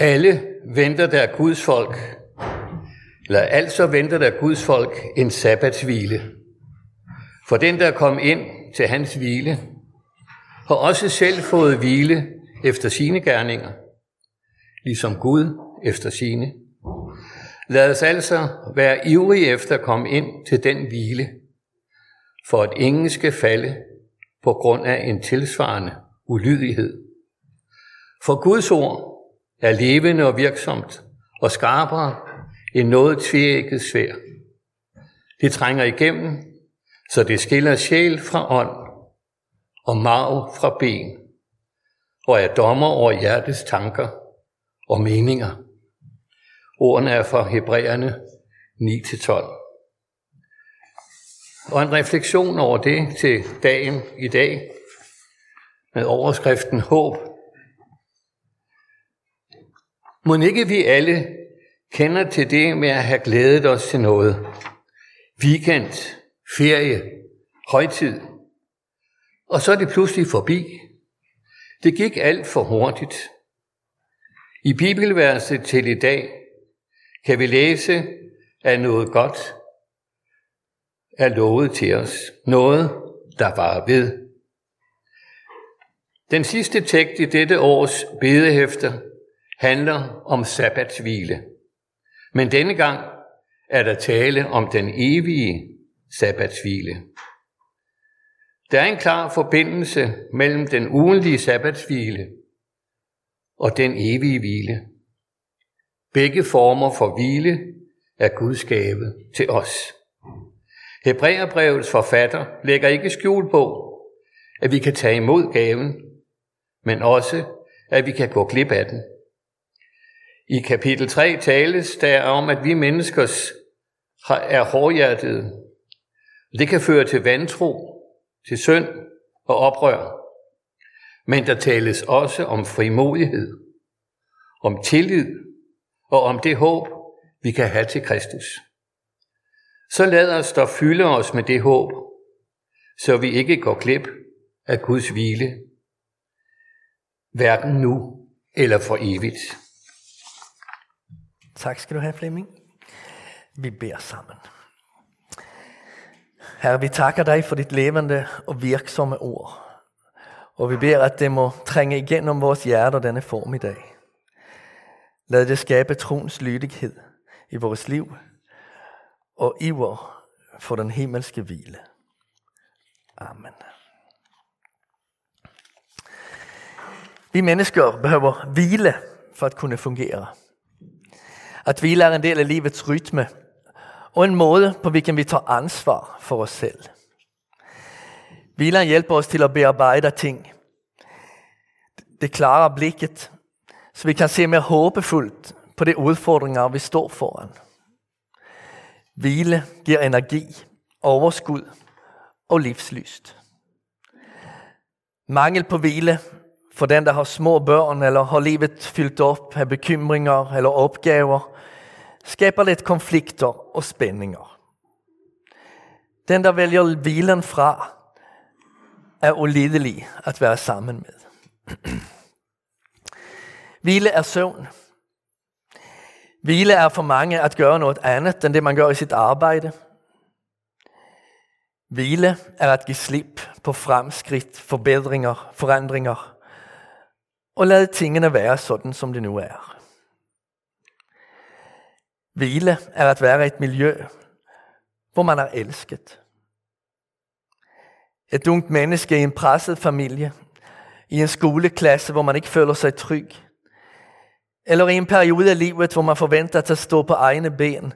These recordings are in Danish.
Alle venter der Guds folk, eller altså venter der Guds folk en sabbatshvile. For den, der kom ind til hans hvile, har også selv fået hvile efter sine gerninger, ligesom Gud efter sine. Lad os altså være ivrige efter at komme ind til den hvile, for at ingen skal falde på grund af en tilsvarende ulydighed. For Guds ord er levende og virksomt og skarpere end noget tvækket svær. Det trænger igennem, så det skiller sjæl fra ånd og marv fra ben, og er dommer over hjertets tanker og meninger. Ordene er fra Hebræerne 9-12. Og en refleksion over det til dagen i dag med overskriften Håb. Må ikke vi alle kender til det med at have glædet os til noget. Weekend, ferie, højtid. Og så er det pludselig forbi. Det gik alt for hurtigt. I bibelverset til i dag kan vi læse, at noget godt er lovet til os. Noget, der var ved. Den sidste tekst i dette års bedehæfter handler om sabbatshvile. Men denne gang er der tale om den evige sabbatshvile. Der er en klar forbindelse mellem den ugenlige sabbatshvile og den evige hvile. Begge former for hvile er Guds gave til os. Hebræerbrevets forfatter lægger ikke skjul på, at vi kan tage imod gaven, men også, at vi kan gå glip af den. I kapitel 3 tales der om, at vi mennesker er hårdhjertede. Det kan føre til vantro, til synd og oprør. Men der tales også om frimodighed, om tillid og om det håb, vi kan have til Kristus. Så lad os da fylde os med det håb, så vi ikke går glip af Guds hvile, hverken nu eller for evigt. Tak skal du have, Flemming. Vi beder sammen. Herre, vi takker dig for dit levende og virksomme ord. Og vi beder, at det må trænge igennem vores hjerter denne form i dag. Lad det skabe troens lydighed i vores liv og iver for den himmelske hvile. Amen. Vi mennesker behøver hvile for at kunne fungere. At hvile er en del af livets rytme, og en måde, på hvilken vi tager ansvar for os selv. Hvilen hjælper os til at bearbejde ting. Det klarer blikket, så vi kan se mere håbefuldt på de udfordringer, vi står foran. Hvile giver energi, overskud og livslyst. Mangel på hvile for den, der har små børn eller har livet fyldt op af bekymringer eller opgaver, skaber lidt konflikter og spændinger. Den, der vælger hvilen fra, er ulidelig at være sammen med. Hvile er søvn. Hvile er for mange at gøre noget andet end det, man gør i sit arbejde. Hvile er at give slip på fremskridt, forbedringer, forandringer og lade tingene være sådan, som det nu er. Hvile er at være i et miljø, hvor man er elsket. Et ungt menneske i en presset familie, i en skoleklasse, hvor man ikke føler sig tryg, eller i en periode af livet, hvor man forventer at stå på egne ben,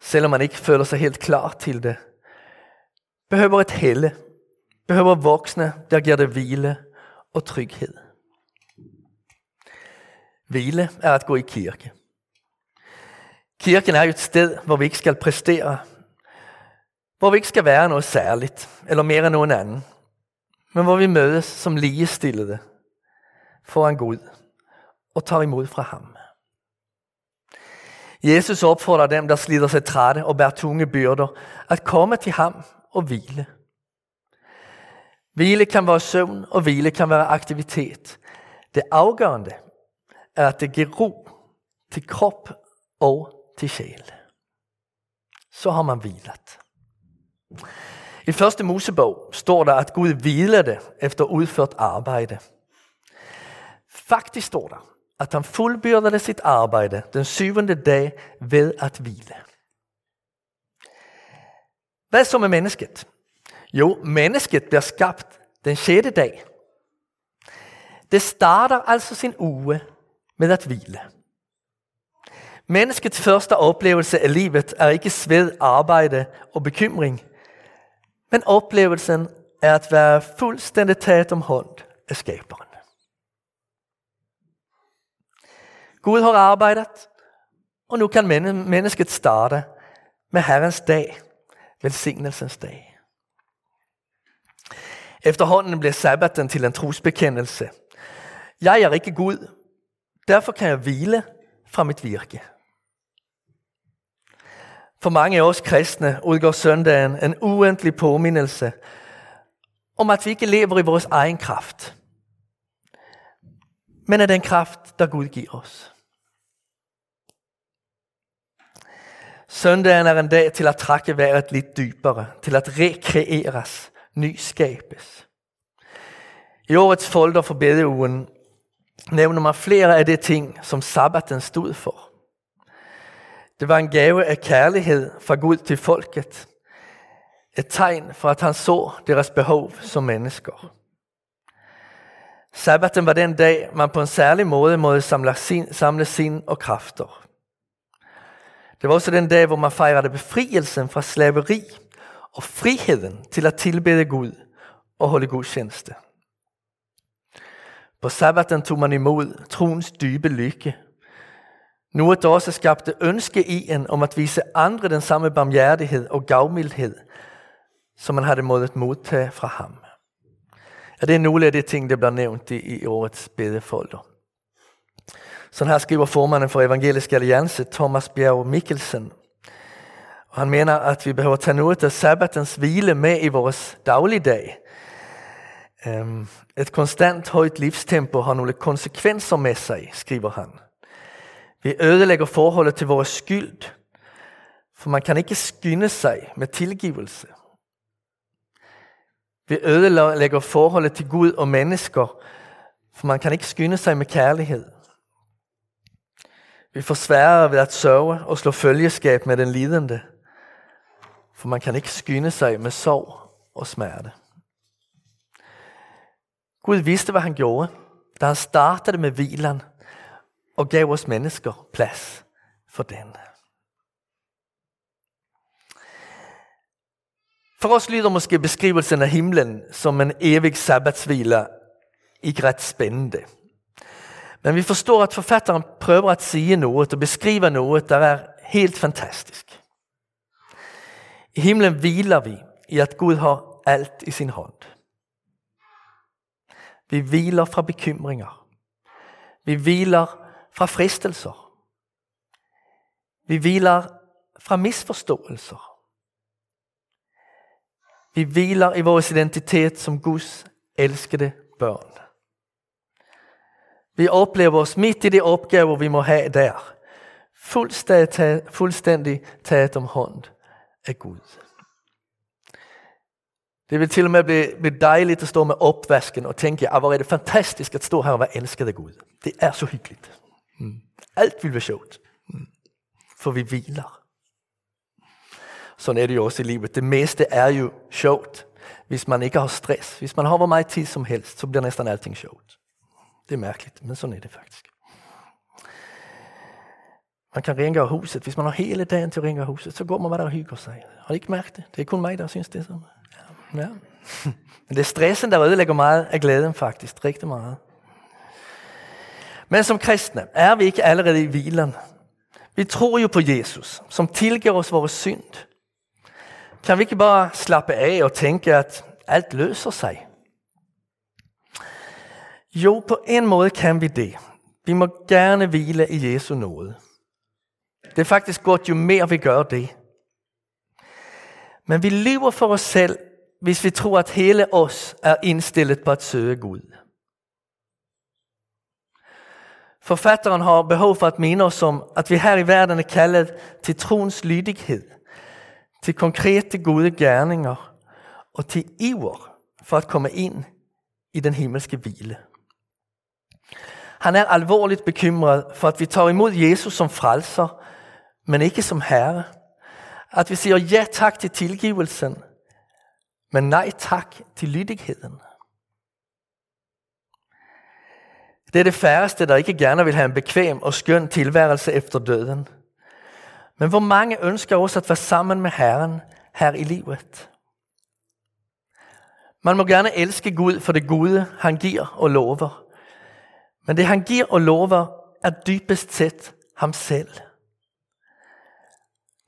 selvom man ikke føler sig helt klar til det. Behøver et helle, behøver voksne, der giver det hvile og tryghed. Hvile er at gå i kirke. Kirken er jo et sted, hvor vi ikke skal præstere, hvor vi ikke skal være noget særligt, eller mere end nogen anden, men hvor vi mødes som ligestillede foran Gud og tager imod fra ham. Jesus opfordrer dem, der slider sig trætte og bærer tunge byrder, at komme til ham og hvile. Hvile kan være søvn, og hvile kan være aktivitet. Det afgørende er, at det giver ro til krop og til sjæl. Så har man hvilet. I første Mosebog står der, at Gud hvilede efter udført arbejde. Faktisk står der, at han fuldbyrdede sit arbejde den syvende dag ved at hvile. Hvad så med mennesket? Jo, mennesket bliver skabt den sjette dag. Det starter altså sin uge med at hvile. Menneskets første oplevelse af livet er ikke sved, arbejde og bekymring, men oplevelsen er at være fuldstændig taget om hånd af skaberen. Gud har arbejdet, og nu kan mennesket starte med Herrens dag, velsignelsens dag. Efterhånden blev sabbaten til en trosbekendelse. Jeg er ikke Gud, derfor kan jeg hvile fra mit virke. For mange af os kristne udgår søndagen en uendelig påmindelse om, at vi ikke lever i vores egen kraft, men af den kraft, der Gud giver os. Søndagen er en dag til at trække vejret lidt dybere, til at rekreeres, nyskabes. I årets folder for bedeugen nævner man flere af de ting, som sabbaten stod for. Det var en gave af kærlighed fra Gud til folket. Et tegn for, at han så deres behov som mennesker. Sabbaten var den dag, man på en særlig måde måtte samle sin, samle sin og kræfter. Det var også den dag, hvor man fejrede befrielsen fra slaveri og friheden til at tilbede Gud og holde gudstjeneste. På sabbaten tog man imod troens dybe lykke. Noget, der også skabte ønske i en om at vise andre den samme barmhjertighed og gavmildhed, som man havde måttet modtage fra ham. Ja, det er nogle af de ting, der bliver nævnt i, i årets bedefolder. Sådan her skriver formanden for Evangelisk Alliance, Thomas Bjerg Mikkelsen. Og han mener, at vi behøver tage noget af sabbatens hvile med i vores dagligdag. Um, et konstant højt livstempo har nogle konsekvenser med sig, skriver han. Vi ødelægger forholdet til vores skyld, for man kan ikke skynde sig med tilgivelse. Vi ødelægger forholdet til Gud og mennesker, for man kan ikke skynde sig med kærlighed. Vi forsværer ved at sørge og slå følgeskab med den lidende, for man kan ikke skynde sig med sorg og smerte. Gud vidste, hvad han gjorde, da han startede med hvilen og gav os mennesker plads for den. For os lyder måske beskrivelsen af himlen som en evig sabbatshvile ikke ret spændende. Men vi forstår, at forfatteren prøver at sige noget og beskrive noget, der er helt fantastisk. I himlen hviler vi i, at Gud har alt i sin hånd. Vi hviler fra bekymringer. Vi hviler fra fristelser. Vi hviler fra misforståelser. Vi hviler i vores identitet som Guds elskede børn. Vi oplever os midt i de opgaver, vi må have der. Fuldstændig, fuldstændig taget om hånd af Gud. Det vil til og med blive, blive dejligt at stå med opvasken og tænke, at hvor er det fantastisk at stå her og være elsket af Gud. Det er så hyggeligt. Mm. Alt vil være sjovt. Mm. For vi hviler. Sådan er det jo også i livet. Det meste er jo sjovt, hvis man ikke har stress. Hvis man har hvor meget tid som helst, så bliver næsten alting sjovt. Det är märkligt, men så är det faktiskt. Man kan rengøre huset. Hvis man har hele dagen til at rengøre huset, så går man bare der og hygger sig. Har du ikke mærket det? Det er kun mig, der synes det. Så. Ja. ja. Men det er stressen, der ødelægger meget af glæden faktisk. Rigtig meget. Men som kristne er vi ikke allerede i hvilen. Vi tror jo på Jesus, som tilgiver os vores synd. Kan vi ikke bare slappe af og tænke, at alt løser sig? Jo, på en måde kan vi det. Vi må gerne hvile i Jesu nåde. Det er faktisk godt, jo mere vi gør det. Men vi lever for os selv, hvis vi tror, at hele os er indstillet på at søge Gud. Forfatteren har behov for at minde os om, at vi her i verden er kaldet til trons lydighed, til konkrete gode gerninger og til iver for at komme ind i den himmelske hvile. Han er alvorligt bekymret for, at vi tager imod Jesus som frelser, men ikke som herre. At vi siger ja tak til tilgivelsen, men nej tak til lydigheden. Det er det færreste, der ikke gerne vil have en bekvem og skøn tilværelse efter døden. Men hvor mange ønsker også at være sammen med Herren her i livet? Man må gerne elske Gud for det gode, han giver og lover. Men det han giver og lover, er dybest set ham selv.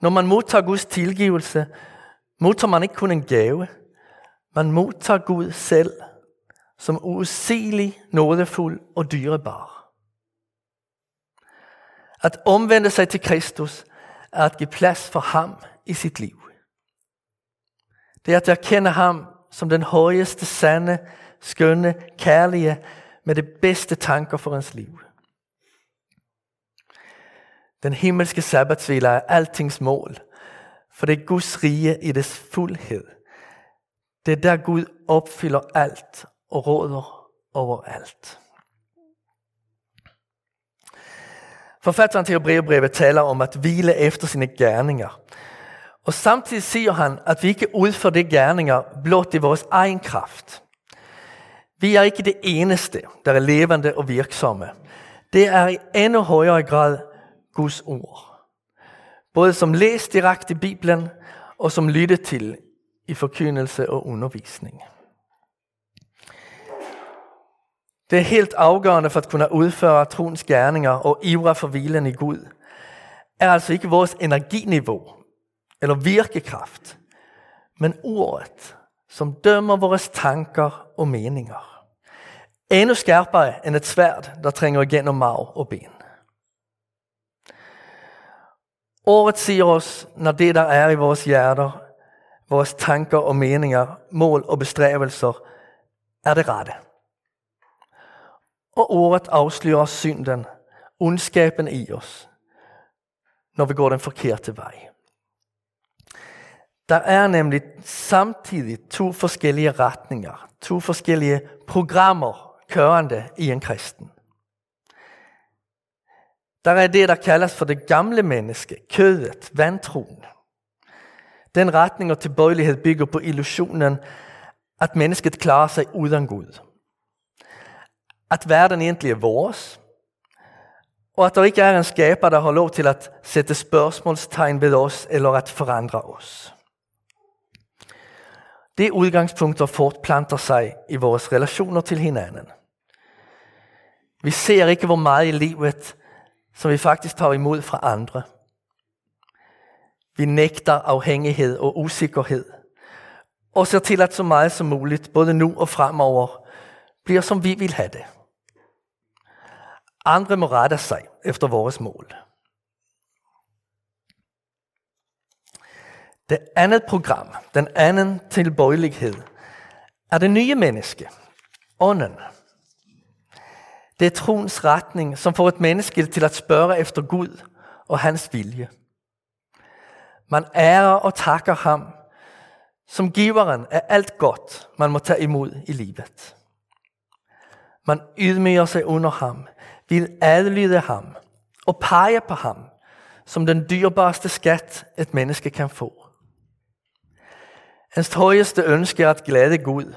Når man modtager Guds tilgivelse, modtager man ikke kun en gave, man modtager Gud selv som usigelig, nådefuld og dyrebar. At omvende sig til Kristus er at give plads for ham i sit liv. Det er at erkende ham som den højeste, sande, skønne, kærlige, med det bedste tanker for ens liv. Den himmelske sabbatsvila er altings mål, for det er Guds rige i dets fuldhed. Det er der Gud opfylder alt og råder over alt. Forfatteren til Hebreerbrevet taler om at hvile efter sine gerninger. Og samtidig siger han, at vi ikke udfører de gerninger blot i vores egen kraft. Vi er ikke det eneste, der er levende og virksomme. Det er i endnu højere grad Guds ord. Både som læst direkte i Bibelen, og som lyttet til i forkyndelse og undervisning. Det er helt afgørende for at kunne udføre troens gerninger og ivre for hvilen i Gud, er altså ikke vores energiniveau eller virkekraft, men ordet, som dømmer vores tanker og meninger. Endnu skarpere end et svært, der trænger igennem mag og ben. Året siger os, når det der er i vores hjerter, vores tanker og meninger, mål og bestræbelser, er det rette. Og ordet afslører synden, ondskaben i os, når vi går den forkerte vej. Der er nemlig samtidig to forskellige retninger, to forskellige programmer kørende i en kristen. Der er det, der kaldes for det gamle menneske, kødet, vantroen. Den retning og tilbøjelighed bygger på illusionen, at mennesket klarer sig uden Gud at verden egentlig er vores, og at der ikke er en skaber, der har lov til at sætte spørgsmålstegn ved os eller at forandre os. Det udgangspunkter fortplanter sig i vores relationer til hinanden. Vi ser ikke, hvor meget i livet, som vi faktisk tager imod fra andre. Vi nægter afhængighed og usikkerhed, og ser til, at så meget som muligt, både nu og fremover, bliver som vi vil have det. Andre må rette sig efter vores mål. Det andet program, den anden tilbøjelighed, er det nye menneske, ånden. Det er troens retning, som får et menneske til at spørge efter Gud og hans vilje. Man ærer og takker ham, som giveren af alt godt, man må tage imod i livet. Man ydmyger sig under ham, vil adlyde ham og pege på ham som den dyrbarste skat, et menneske kan få. Hans højeste ønske er at glæde Gud,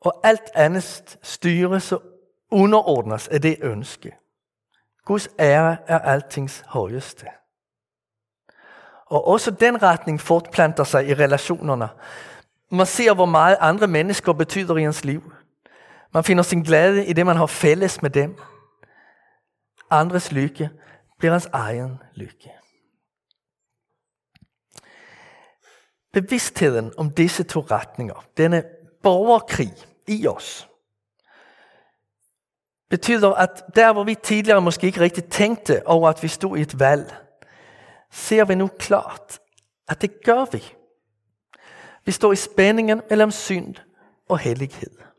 og alt andet styres og underordnes af det ønske. Guds ære er altings højeste. Og også den retning fortplanter sig i relationerne. Man ser, hvor meget andre mennesker betyder i ens liv. Man finder sin glæde i det, man har fælles med dem andres lykke bliver hans egen lykke. Bevidstheden om disse to retninger, denne borgerkrig i os, betyder, at der hvor vi tidligere måske ikke rigtig tænkte over, at vi stod i et valg, ser vi nu klart, at det gør vi. Vi står i spændingen mellem synd og hellighed.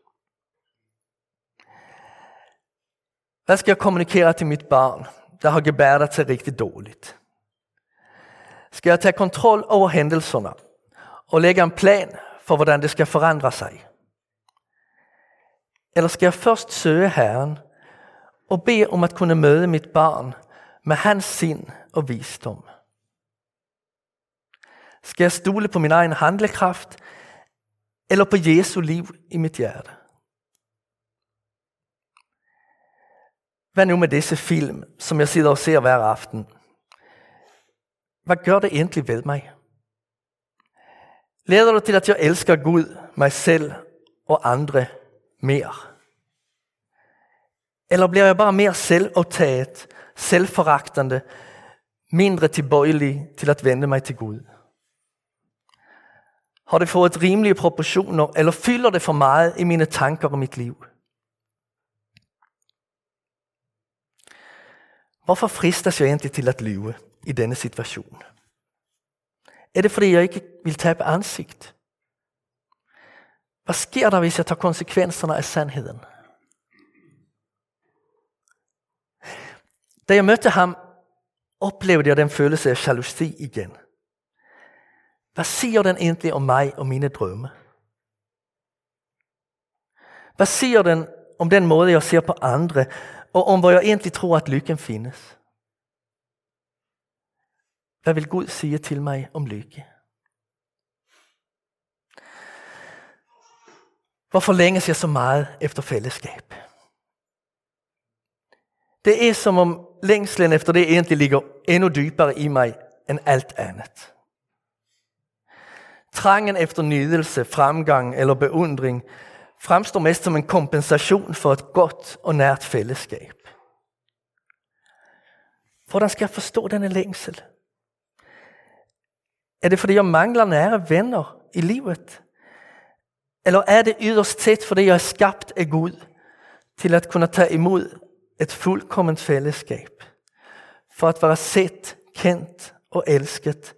Hvad skal jeg kommunikere til mit barn, der har gebärdat sig riktigt dåligt? Ska jag ta kontroll over händelserna och lägga en plan för hvordan det ska förändra sig? Eller ska jag först søge Herren och be om att kunna möta mitt barn med hans sind och visdom? Ska jag stole på min egen handlekraft eller på Jesu liv i mit hjerte? Hvad nu med disse film, som jeg sidder og ser hver aften? Hvad gør det egentlig ved mig? Leder det til, at jeg elsker Gud, mig selv og andre mere? Eller bliver jeg bare mere selvoptaget, selvforagtende, mindre tilbøjelig til at vende mig til Gud? Har det fået rimelige proportioner, eller fylder det for meget i mine tanker og mit liv? Hvorfor fristes jeg egentlig til at lyve i denne situation? Er det fordi jeg ikke vil tabe ansigt? Hvad sker der, hvis jeg tager konsekvenserne af sandheden? Da jeg mødte ham, oplevede jeg den følelse af jalousi igen. Hvad siger den egentlig om mig og mine drømme? Hvad siger den om den måde, jeg ser på andre, og om hvor jeg egentlig tror, at lykken findes? Hvad vil Gud sige til mig om lykke? Hvorfor længes jeg så meget efter fællesskab? Det er som om længslen efter det egentlig ligger endnu dybere i mig end alt andet. Trangen efter nydelse, fremgang eller beundring fremstår mest som en kompensation for et godt og nært fællesskab. Hvordan skal jeg forstå denne længsel? Er det fordi jeg mangler nære venner i livet? Eller er det yderst tæt, fordi jeg er skabt af Gud til at kunne tage imod et fuldkomment fællesskab? For at være set, kendt og elsket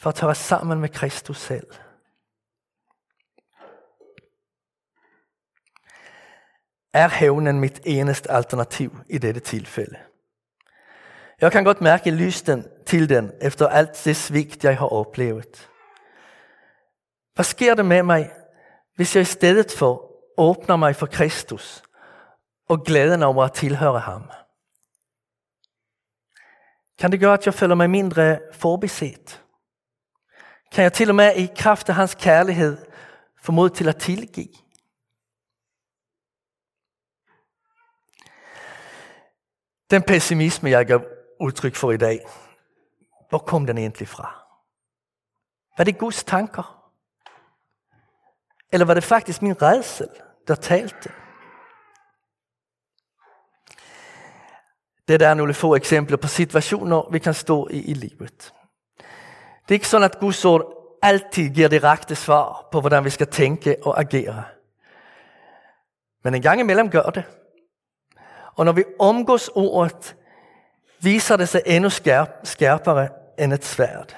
for at være sammen med Kristus selv. Er hævnen mit eneste alternativ i dette tilfælde? Jeg kan godt mærke lysten til den efter alt det svigt, jeg har oplevet. Hvad sker der med mig, hvis jeg i stedet for åbner mig for Kristus og glæden over at tilhøre ham? Kan det gøre, at jeg føler mig mindre forbeset? Kan jeg til og med i kraft af hans kærlighed få mod til at tilgive? Den pessimisme, jeg gav udtryk for i dag, hvor kom den egentlig fra? Var det Guds tanker? Eller var det faktisk min redsel, der talte? Det er nogle få eksempler på situationer, vi kan stå i i livet. Det er ikke sådan, at Guds ord altid giver direkte svar på, hvordan vi skal tænke og agere. Men en gang imellem gør det. Og når vi omgås ordet, viser det sig endnu skærp, skærpere end et svært.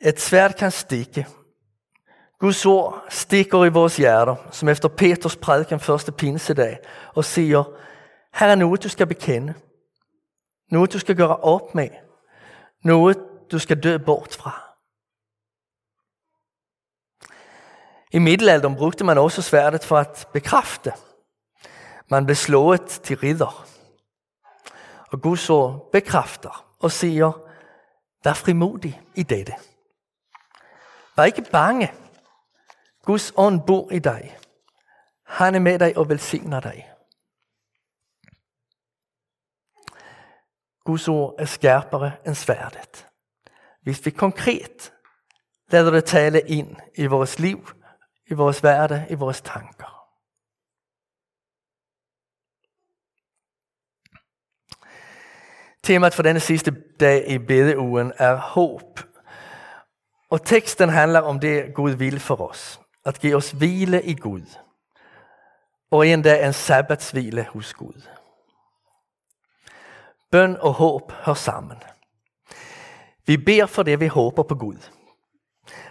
Et svært kan stikke. Guds ord stikker i vores hjerter, som efter Peters prædiken første pinsedag, og siger, her er noget, du skal bekende. Noget, du skal gøre op med. Noget, du skal dø bort fra. I middelalderen brugte man også sværdet for at bekræfte. Man blev slået til ridder. Og Gud så bekræfter og siger, vær frimodig i dette. Vær ikke bange. Guds ånd bor i dig. Han er med dig og velsigner dig. Guds ord er skærpere end sværdet. Hvis vi konkret lader det tale ind i vores liv, i vores hverdag, i vores tanker. Temat for denne sidste dag i bedeugen er håb. Og teksten handler om det Gud vil for os. At give os hvile i Gud. Og dag en sabbatshvile hos Gud. Bøn og håb hör sammen. Vi beder for det, vi håber på Gud.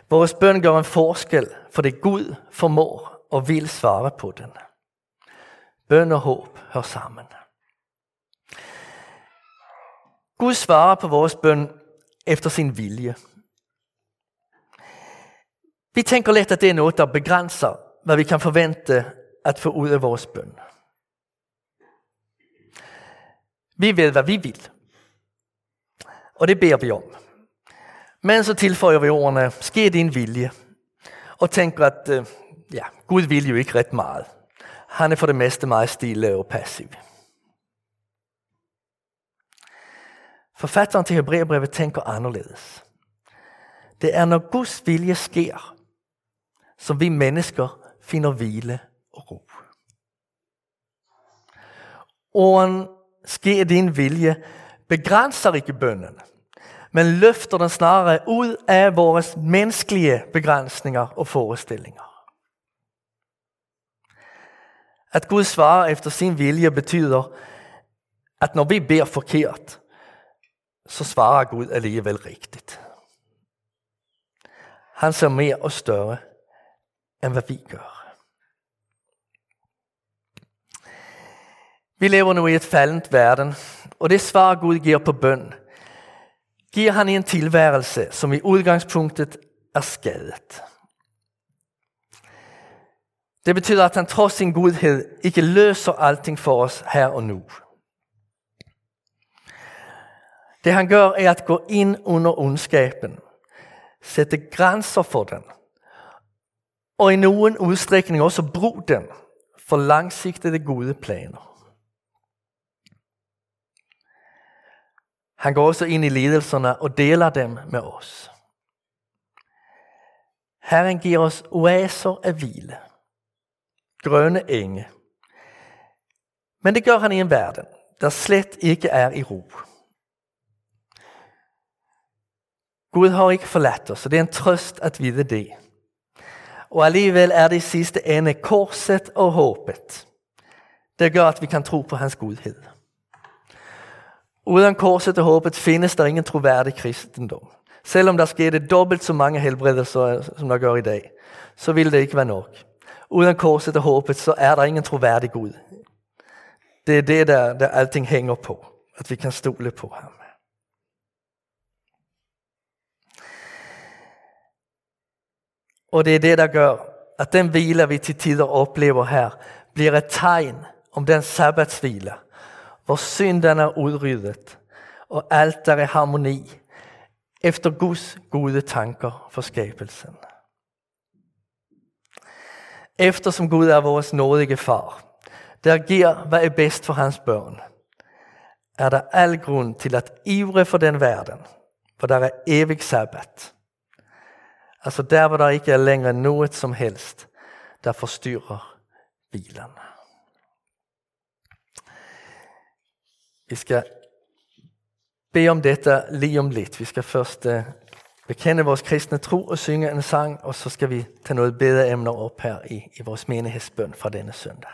Vores bøn gør en forskel, for det Gud formår og vil svare på den. Bøn og håb hører sammen. Gud svarer på vores bøn efter sin vilje. Vi tænker let, at det er noget, der begrænser, hvad vi kan forvente at få ud af vores bøn. Vi ved, hvad vi vil. Og det beder vi om. Men så tilføjer vi ordene, ske din vilje. Og tænker, at øh, ja, Gud vil jo ikke ret meget. Han er for det meste meget stille og passiv. Forfatteren til Hebræerbrevet tænker anderledes. Det er når Guds vilje sker, som vi mennesker finder hvile og ro. Åren sker din vilje begrænser ikke bønnen, men løfter den snarere ud af vores menneskelige begrænsninger og forestillinger. At Gud svarer efter sin vilje betyder, at når vi beder forkert, så svarer Gud alligevel rigtigt. Han ser mere og større, end hvad vi gør. Vi lever nu i et faldent verden, og det svar Gud giver på bøn, giver han i en tilværelse, som i udgangspunktet er skadet. Det betyder, at han trods sin godhed ikke løser alting for os her og nu. Det han gør er at gå ind under ondskaben, sætte grænser for den, og i nogen udstrækning også bruge den for langsigtede gode planer. Han går også ind i ledelserne og deler dem med os. Herren giver os oaser af hvile, grønne enge. Men det gør han i en verden, der slet ikke er i ro. Gud har ikke forladt os, så det er en trøst at vide det. Og alligevel er det i sidste ende korset og håbet, det gør, at vi kan tro på hans godhed. Uden korset og håbet findes der ingen troværdig kristendom. Selvom der skete dobbelt så mange helbredelser, som der gør i dag, så vil det ikke være nok. Uden korset og håbet, så er der ingen troværdig Gud. Det er det, der, der alting hænger på. At vi kan stole på ham. Og det er det, der gør, at den hvile, vi til tider oplever her, bliver et tegn om den sabbatshvile, hvor synden er udryddet, og alt er i harmoni, efter Guds gode tanker for skabelsen. Eftersom Gud er vores nådige far, der giver, hvad er bedst for hans børn, er der al grund til at ivre for den verden, for der er evig sabbat. Altså der, hvor der ikke er længere noget som helst, der forstyrrer bilen. Vi skal bede om dette lige om lidt. Vi skal først uh, bekende vores kristne tro og synge en sang, og så skal vi tage noget bedre emner op her i, i vores menighedsbøn fra denne søndag.